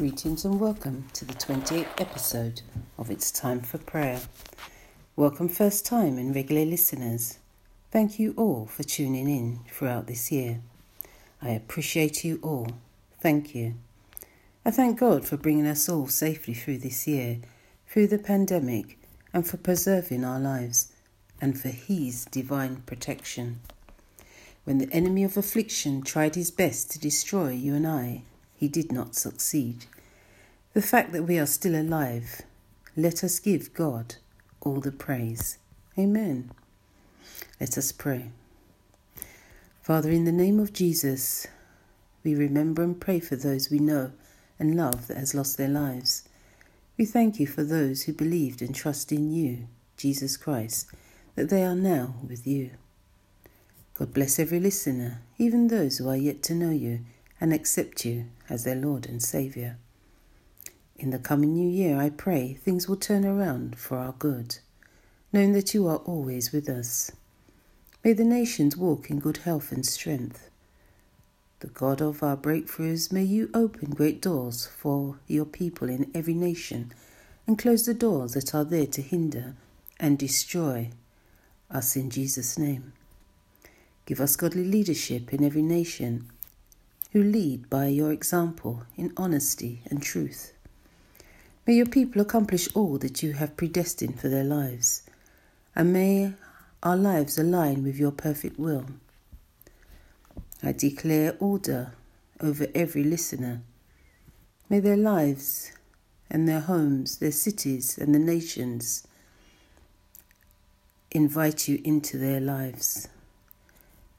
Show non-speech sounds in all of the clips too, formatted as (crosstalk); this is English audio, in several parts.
Greetings and welcome to the 28th episode of It's Time for Prayer. Welcome, first time and regular listeners. Thank you all for tuning in throughout this year. I appreciate you all. Thank you. I thank God for bringing us all safely through this year, through the pandemic, and for preserving our lives, and for His divine protection. When the enemy of affliction tried his best to destroy you and I, he did not succeed. The fact that we are still alive, let us give God all the praise. Amen. Let us pray. Father, in the name of Jesus, we remember and pray for those we know and love that has lost their lives. We thank you for those who believed and trust in you, Jesus Christ, that they are now with you. God bless every listener, even those who are yet to know you and accept you as their Lord and Saviour. In the coming new year, I pray things will turn around for our good, knowing that you are always with us. May the nations walk in good health and strength. The God of our breakthroughs, may you open great doors for your people in every nation and close the doors that are there to hinder and destroy us in Jesus' name. Give us godly leadership in every nation who lead by your example in honesty and truth. May your people accomplish all that you have predestined for their lives, and may our lives align with your perfect will. I declare order over every listener. May their lives and their homes, their cities, and the nations invite you into their lives.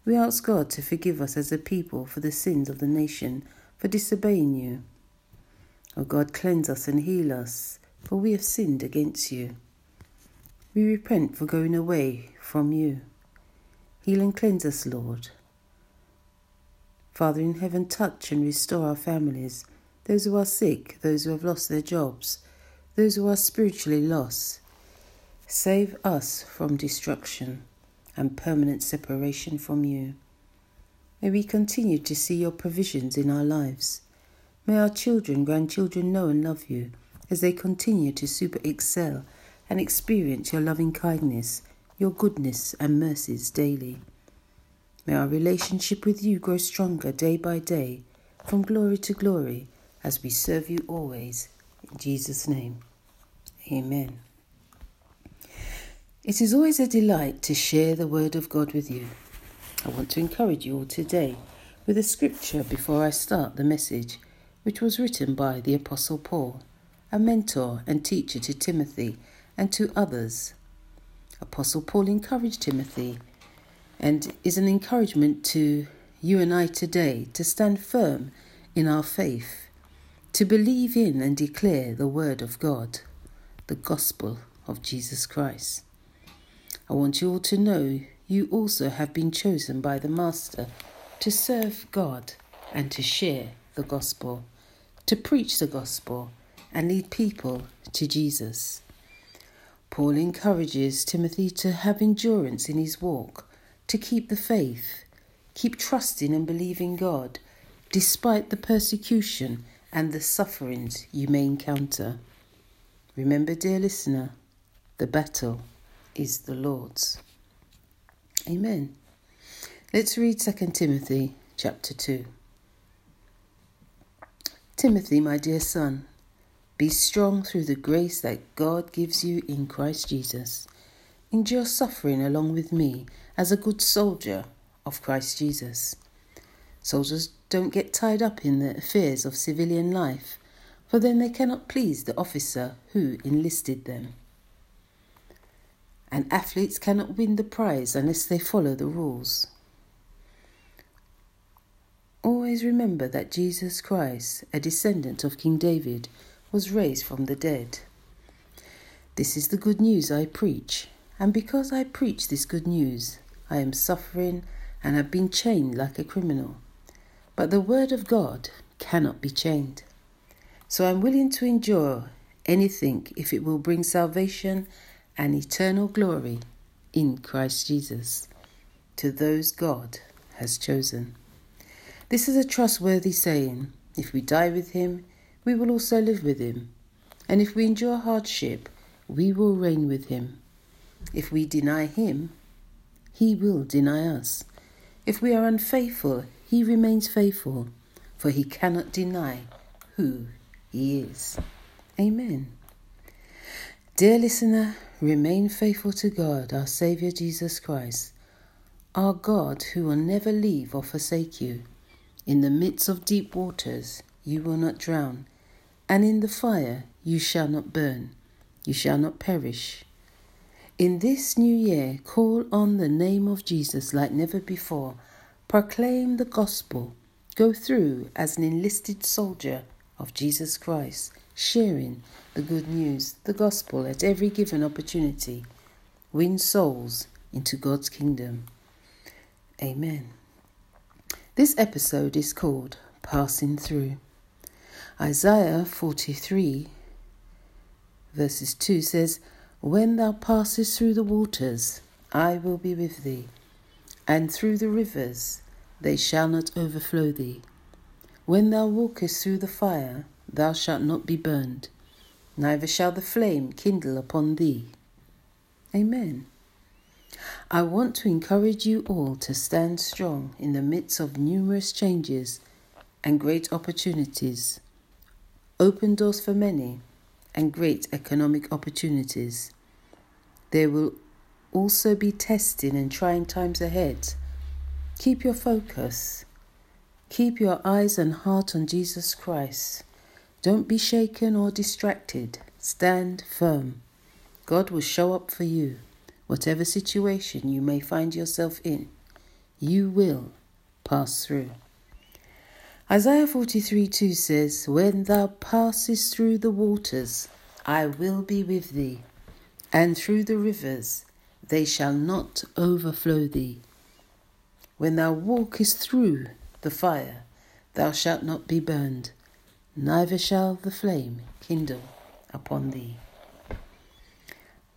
We ask God to forgive us as a people for the sins of the nation, for disobeying you. O God, cleanse us and heal us, for we have sinned against you. We repent for going away from you. Heal and cleanse us, Lord. Father in heaven, touch and restore our families, those who are sick, those who have lost their jobs, those who are spiritually lost. Save us from destruction and permanent separation from you. May we continue to see your provisions in our lives. May our children, grandchildren know and love you as they continue to super excel and experience your loving kindness, your goodness and mercies daily. May our relationship with you grow stronger day by day, from glory to glory, as we serve you always. In Jesus' name, amen. It is always a delight to share the Word of God with you. I want to encourage you all today with a scripture before I start the message, which was written by the Apostle Paul, a mentor and teacher to Timothy and to others. Apostle Paul encouraged Timothy and is an encouragement to you and I today to stand firm in our faith, to believe in and declare the Word of God, the gospel of Jesus Christ. I want you all to know you also have been chosen by the Master to serve God and to share the gospel, to preach the gospel and lead people to Jesus. Paul encourages Timothy to have endurance in his walk, to keep the faith, keep trusting and believing God, despite the persecution and the sufferings you may encounter. Remember, dear listener, the battle is the Lord's. Amen. Let's read 2 Timothy chapter 2. Timothy, my dear son, be strong through the grace that God gives you in Christ Jesus. Endure suffering along with me as a good soldier of Christ Jesus. Soldiers don't get tied up in the affairs of civilian life, for then they cannot please the officer who enlisted them and athletes cannot win the prize unless they follow the rules. Always remember that Jesus Christ, a descendant of King David, was raised from the dead. This is the good news I preach, and because I preach this good news, I am suffering and have been chained like a criminal. But the word of God cannot be chained. So I'm willing to endure anything if it will bring salvation and eternal glory in Christ Jesus to those God has chosen. This is a trustworthy saying. If we die with him, we will also live with him. And if we endure hardship, we will reign with him. If we deny him, he will deny us. If we are unfaithful, he remains faithful, for he cannot deny who he is. Amen. Dear listener, remain faithful to God, our Saviour Jesus Christ, our God who will never leave or forsake you. In the midst of deep waters, you will not drown, and in the fire, you shall not burn, you shall not perish. In this new year, call on the name of Jesus like never before. Proclaim the gospel. Go through as an enlisted soldier of Jesus Christ, sharing the good news, the gospel at every given opportunity. Win souls into God's kingdom. Amen. This episode is called Passing Through. Isaiah 43, verses 2 says, When thou passest through the waters, I will be with thee, and through the rivers, they shall not overflow thee. When thou walkest through the fire, thou shalt not be burned, neither shall the flame kindle upon thee. Amen. I want to encourage you all to stand strong in the midst of numerous changes and great opportunities open doors for many, and great economic opportunities. There will also be testing and trying times ahead. Keep your focus. Keep your eyes and heart on Jesus Christ. Don't be shaken or distracted. Stand firm. God will show up for you, whatever situation you may find yourself in. You will pass through. Isaiah 43 2 says, When thou passest through the waters, I will be with thee, and through the rivers, they shall not overflow thee. When thou walkest through the fire, thou shalt not be burned, neither shall the flame kindle upon thee.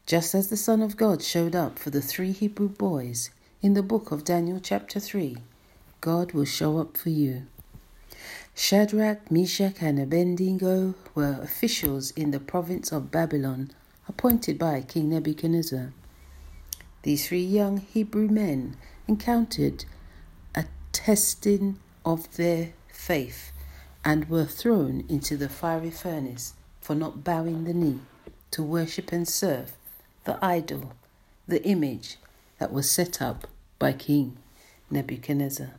Just as the Son of God showed up for the three Hebrew boys in the book of Daniel, chapter 3, God will show up for you. Shadrach, Meshach, and Abednego were officials in the province of Babylon appointed by King Nebuchadnezzar. These three young Hebrew men encountered a testing of their faith and were thrown into the fiery furnace for not bowing the knee to worship and serve the idol, the image that was set up by King Nebuchadnezzar.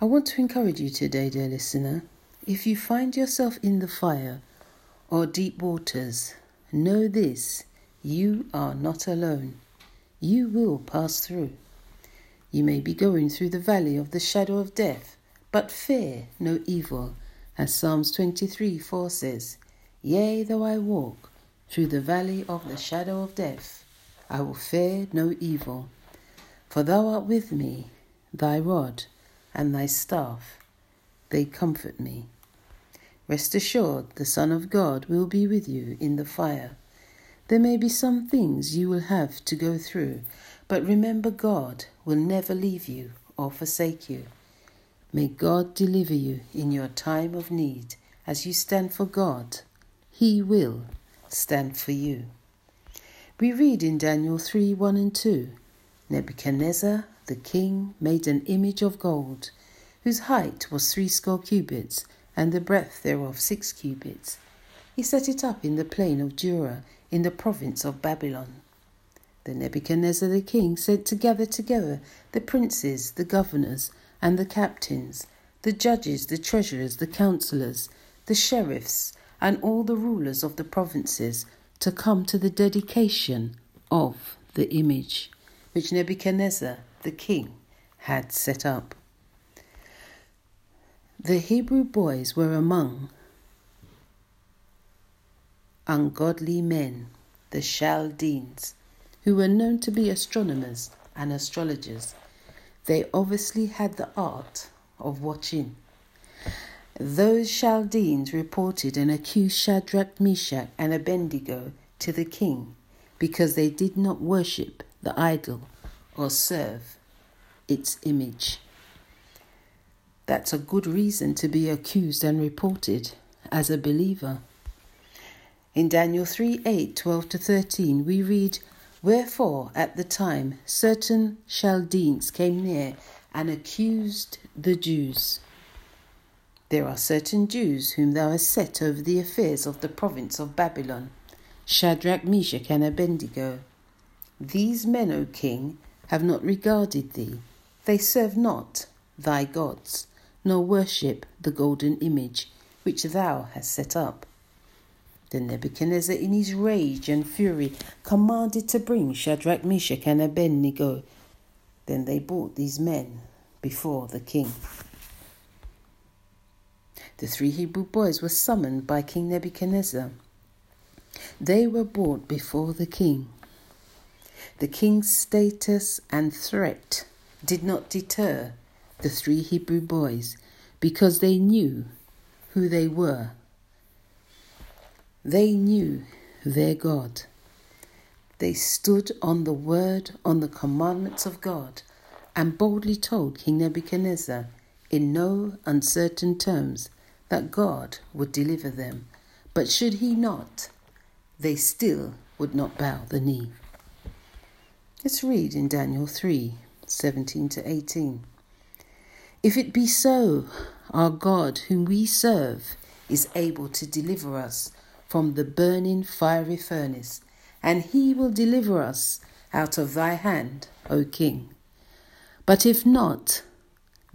I want to encourage you today, dear listener. If you find yourself in the fire or deep waters, know this you are not alone. You will pass through. You may be going through the valley of the shadow of death, but fear no evil, as Psalms 23 4 says, Yea, though I walk through the valley of the shadow of death, I will fear no evil. For thou art with me, thy rod and thy staff, they comfort me. Rest assured, the Son of God will be with you in the fire. There may be some things you will have to go through, but remember God will never leave you or forsake you. May God deliver you in your time of need as you stand for God. He will stand for you. We read in Daniel 3 1 and 2 Nebuchadnezzar the king made an image of gold, whose height was threescore cubits, and the breadth thereof six cubits. He set it up in the plain of Dura, in the province of Babylon. Then Nebuchadnezzar the king sent to gather together the princes, the governors, and the captains, the judges, the treasurers, the councillors, the sheriffs, and all the rulers of the provinces to come to the dedication of the image which Nebuchadnezzar the king had set up. The Hebrew boys were among ungodly men, the Chaldeans, who were known to be astronomers and astrologers. They obviously had the art of watching. Those Chaldeans reported and accused Shadrach, Meshach, and Abednego to the king because they did not worship the idol or serve its image. That's a good reason to be accused and reported as a believer. In Daniel 3 8, 12 to 13, we read, Wherefore at the time certain Chaldeans came near and accused the Jews. There are certain Jews whom thou hast set over the affairs of the province of Babylon, Shadrach, Meshach, and Abednego. These men, O king, have not regarded thee. They serve not thy gods, nor worship the golden image which thou hast set up. Then Nebuchadnezzar, in his rage and fury, commanded to bring Shadrach, Meshach, and Abednego. Then they brought these men before the king. The three Hebrew boys were summoned by King Nebuchadnezzar. They were brought before the king. The king's status and threat did not deter the three Hebrew boys because they knew who they were. They knew their God. They stood on the word, on the commandments of God, and boldly told King Nebuchadnezzar in no uncertain terms that God would deliver them. But should he not, they still would not bow the knee. Let's read in Daniel 3 17 to 18. If it be so, our God, whom we serve, is able to deliver us from the burning fiery furnace, and he will deliver us out of thy hand, O King. But if not,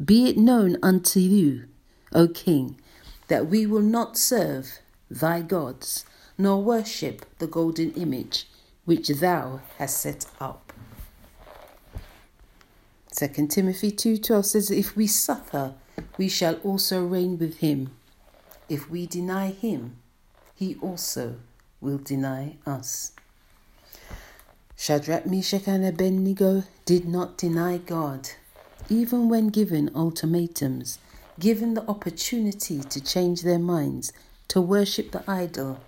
be it known unto you, O King, that we will not serve thy gods, nor worship the golden image which thou hast set up. 2 Timothy 2:12 says if we suffer we shall also reign with him if we deny him he also will deny us Shadrach Meshach and Abednego did not deny God even when given ultimatums given the opportunity to change their minds to worship the idol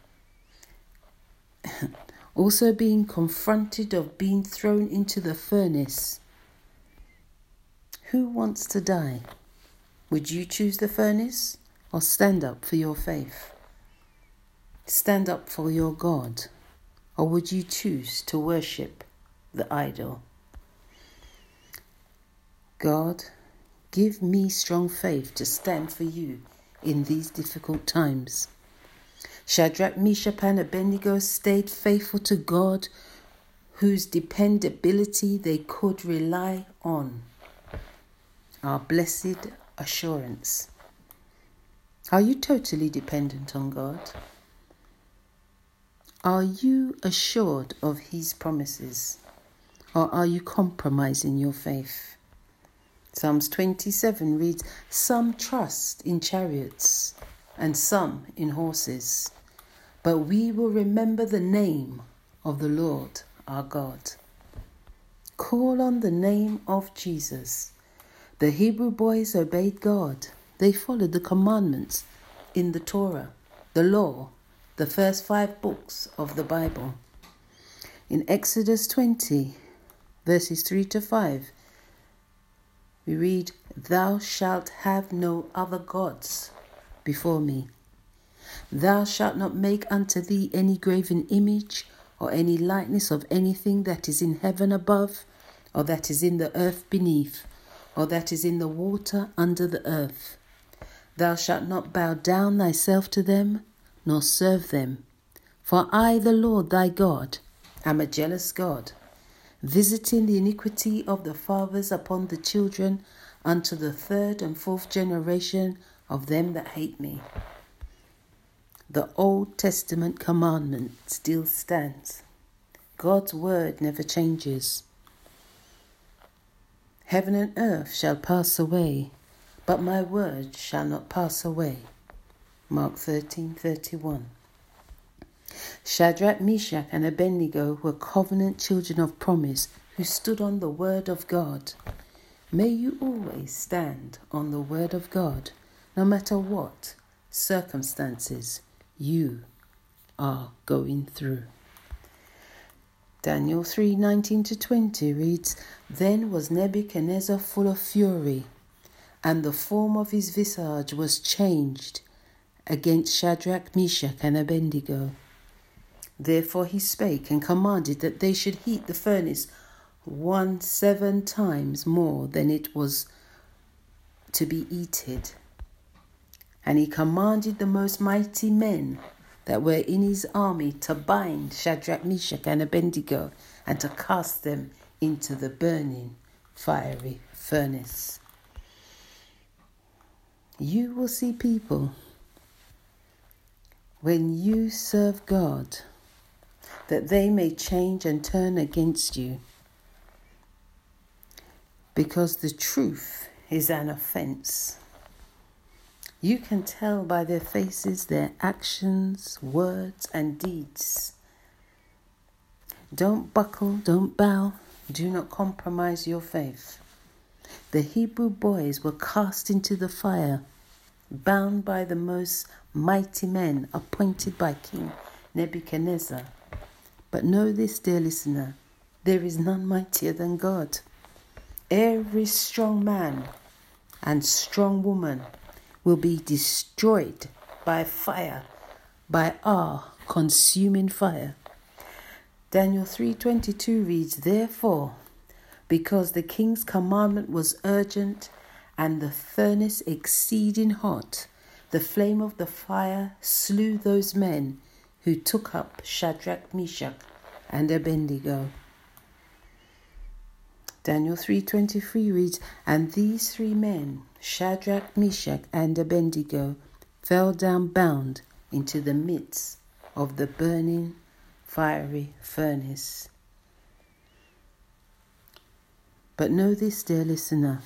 (laughs) also being confronted of being thrown into the furnace who wants to die? Would you choose the furnace or stand up for your faith? Stand up for your God, or would you choose to worship the idol? God, give me strong faith to stand for you in these difficult times. Shadrach, Meshach, and Abednego stayed faithful to God, whose dependability they could rely on our blessed assurance. Are you totally dependent on God? Are you assured of His promises? Or are you compromising your faith? Psalms 27 reads Some trust in chariots and some in horses, but we will remember the name of the Lord our God. Call on the name of Jesus the Hebrew boys obeyed God. They followed the commandments in the Torah, the law, the first five books of the Bible. In Exodus 20, verses 3 to 5, we read, Thou shalt have no other gods before me. Thou shalt not make unto thee any graven image or any likeness of anything that is in heaven above or that is in the earth beneath or that is in the water under the earth. Thou shalt not bow down thyself to them, nor serve them. For I, the Lord thy God, am a jealous God, visiting the iniquity of the fathers upon the children unto the third and fourth generation of them that hate me. The Old Testament commandment still stands. God's word never changes. Heaven and earth shall pass away, but my word shall not pass away. Mark 13:31. Shadrach, Meshach, and Abednego were covenant children of promise who stood on the word of God. May you always stand on the word of God, no matter what circumstances you are going through. Daniel 3:19 to 20 reads, Then was Nebuchadnezzar full of fury, and the form of his visage was changed against Shadrach, Meshach, and Abednego. Therefore he spake and commanded that they should heat the furnace one seven times more than it was to be eated. And he commanded the most mighty men that were in his army to bind Shadrach, Meshach, and Abednego and to cast them into the burning fiery furnace. You will see people when you serve God that they may change and turn against you because the truth is an offense. You can tell by their faces, their actions, words, and deeds. Don't buckle, don't bow, do not compromise your faith. The Hebrew boys were cast into the fire, bound by the most mighty men appointed by King Nebuchadnezzar. But know this, dear listener, there is none mightier than God. Every strong man and strong woman will be destroyed by fire, by our consuming fire. Daniel 3:22 reads, "Therefore, because the king's commandment was urgent and the furnace exceeding hot, the flame of the fire slew those men who took up Shadrach, Meshach, and Abednego. Daniel 3:23 reads, "And these three men, Shadrach, Meshach, and Abednego, fell down bound into the midst of the burning fiery furnace." But know this, dear listener.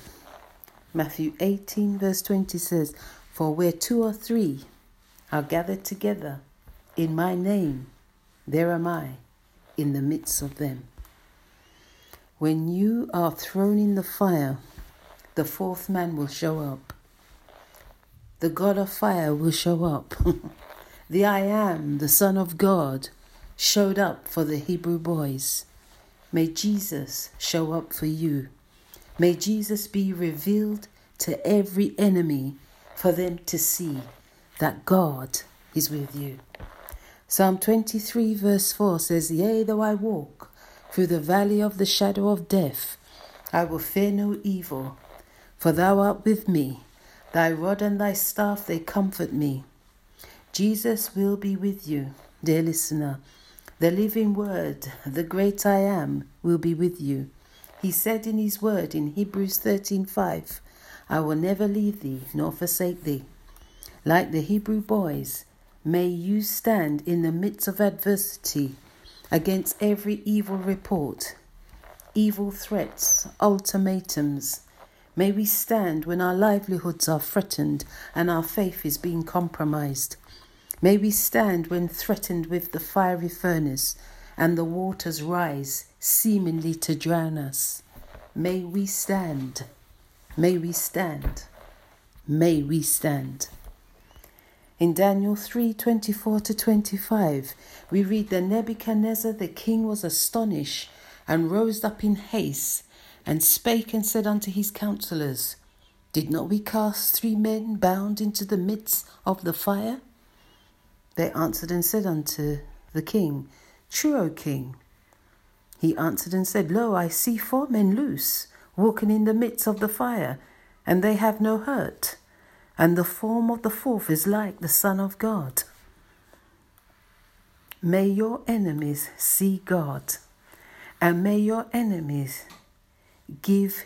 Matthew 18, verse 20 says, For where two or three are gathered together in my name, there am I in the midst of them. When you are thrown in the fire, the fourth man will show up. The God of fire will show up. (laughs) the I am, the Son of God, showed up for the Hebrew boys. May Jesus show up for you. May Jesus be revealed to every enemy for them to see that God is with you. Psalm 23, verse 4 says, Yea, though I walk through the valley of the shadow of death, I will fear no evil, for thou art with me. Thy rod and thy staff, they comfort me. Jesus will be with you, dear listener. The living word, the great I am, will be with you. He said in his word in Hebrews 13:5, I will never leave thee nor forsake thee. Like the Hebrew boys, May you stand in the midst of adversity against every evil report, evil threats, ultimatums. May we stand when our livelihoods are threatened and our faith is being compromised. May we stand when threatened with the fiery furnace and the waters rise, seemingly to drown us. May we stand. May we stand. May we stand. In Daniel 3 24 to 25, we read that Nebuchadnezzar the king was astonished and rose up in haste and spake and said unto his counselors, Did not we cast three men bound into the midst of the fire? They answered and said unto the king, True, O king. He answered and said, Lo, I see four men loose, walking in the midst of the fire, and they have no hurt and the form of the fourth is like the Son of God. May your enemies see God, and may your enemies give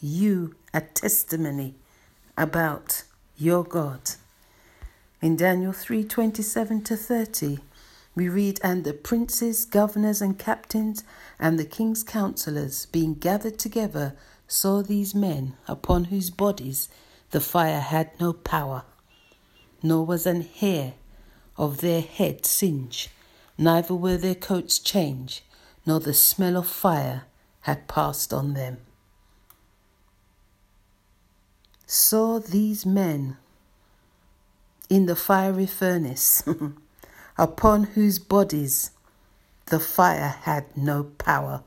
you a testimony about your God. In Daniel 3:27 to 30, we read, And the princes, governors, and captains, and the king's counselors, being gathered together, saw these men upon whose bodies the fire had no power, nor was an hair of their head singed, neither were their coats changed, nor the smell of fire had passed on them. Saw these men in the fiery furnace, (laughs) upon whose bodies the fire had no power.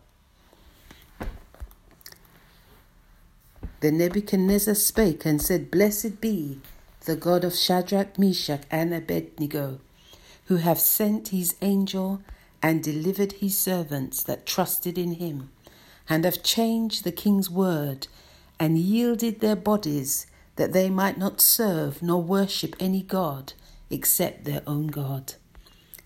Then Nebuchadnezzar spake and said, Blessed be the God of Shadrach, Meshach, and Abednego, who have sent his angel and delivered his servants that trusted in him, and have changed the king's word, and yielded their bodies, that they might not serve nor worship any God except their own God.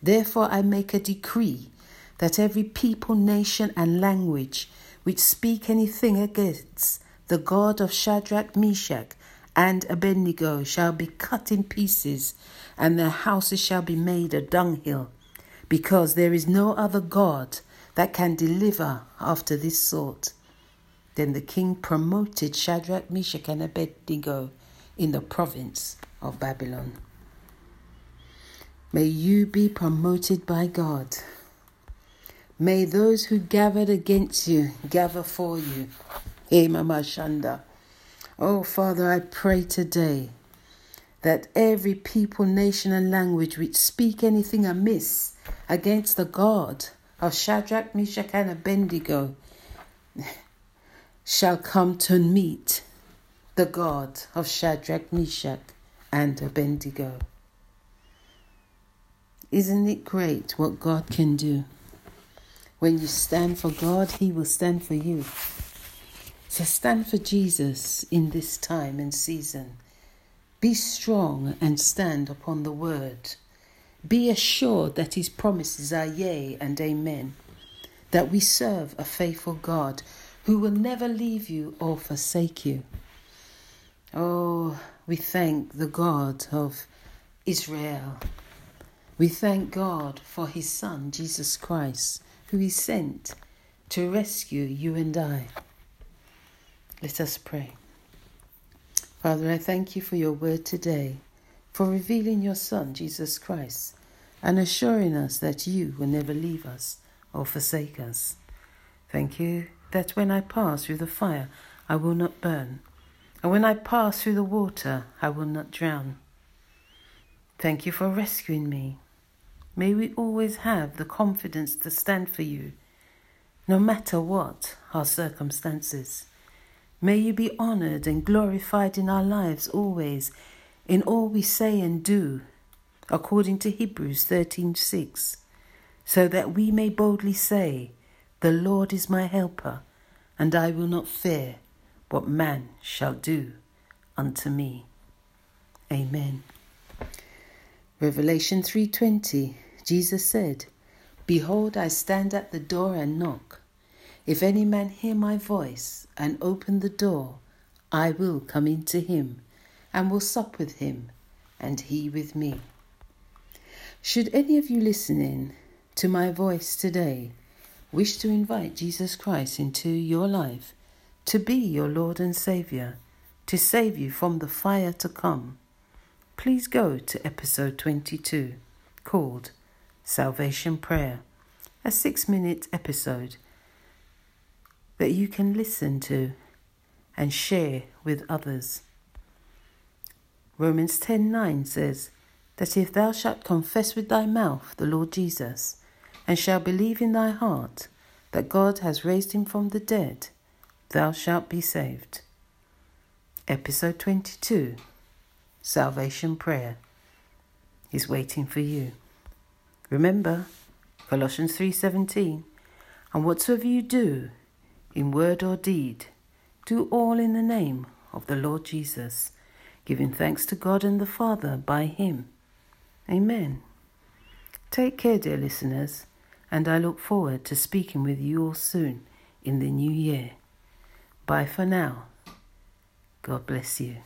Therefore I make a decree that every people, nation, and language which speak anything against the God of Shadrach, Meshach, and Abednego shall be cut in pieces, and their houses shall be made a dunghill, because there is no other God that can deliver after this sort. Then the king promoted Shadrach, Meshach, and Abednego in the province of Babylon. May you be promoted by God. May those who gathered against you gather for you. Eh, hey, Shanda. Oh, Father, I pray today that every people, nation, and language which speak anything amiss against the God of Shadrach, Meshach, and Abednego shall come to meet the God of Shadrach, Meshach, and Abednego. Isn't it great what God can do? When you stand for God, He will stand for you. So stand for Jesus in this time and season. Be strong and stand upon the word. Be assured that his promises are yea and amen. That we serve a faithful God who will never leave you or forsake you. Oh, we thank the God of Israel. We thank God for his Son, Jesus Christ, who he sent to rescue you and I. Let us pray. Father, I thank you for your word today, for revealing your Son, Jesus Christ, and assuring us that you will never leave us or forsake us. Thank you that when I pass through the fire, I will not burn, and when I pass through the water, I will not drown. Thank you for rescuing me. May we always have the confidence to stand for you, no matter what our circumstances. May you be honored and glorified in our lives always, in all we say and do, according to Hebrews 13:6, so that we may boldly say, The Lord is my helper, and I will not fear what man shall do unto me. Amen. Revelation 3:20 Jesus said, Behold I stand at the door and knock. If any man hear my voice and open the door, I will come in to him and will sup with him, and he with me. Should any of you listening to my voice today wish to invite Jesus Christ into your life, to be your Lord and Saviour, to save you from the fire to come, please go to episode 22 called Salvation Prayer, a six minute episode that you can listen to and share with others. Romans 10:9 says that if thou shalt confess with thy mouth the Lord Jesus and shalt believe in thy heart that God has raised him from the dead, thou shalt be saved. Episode 22 Salvation Prayer is waiting for you. Remember Colossians 3:17 and whatsoever you do in word or deed, do all in the name of the Lord Jesus, giving thanks to God and the Father by Him. Amen. Take care, dear listeners, and I look forward to speaking with you all soon in the new year. Bye for now. God bless you.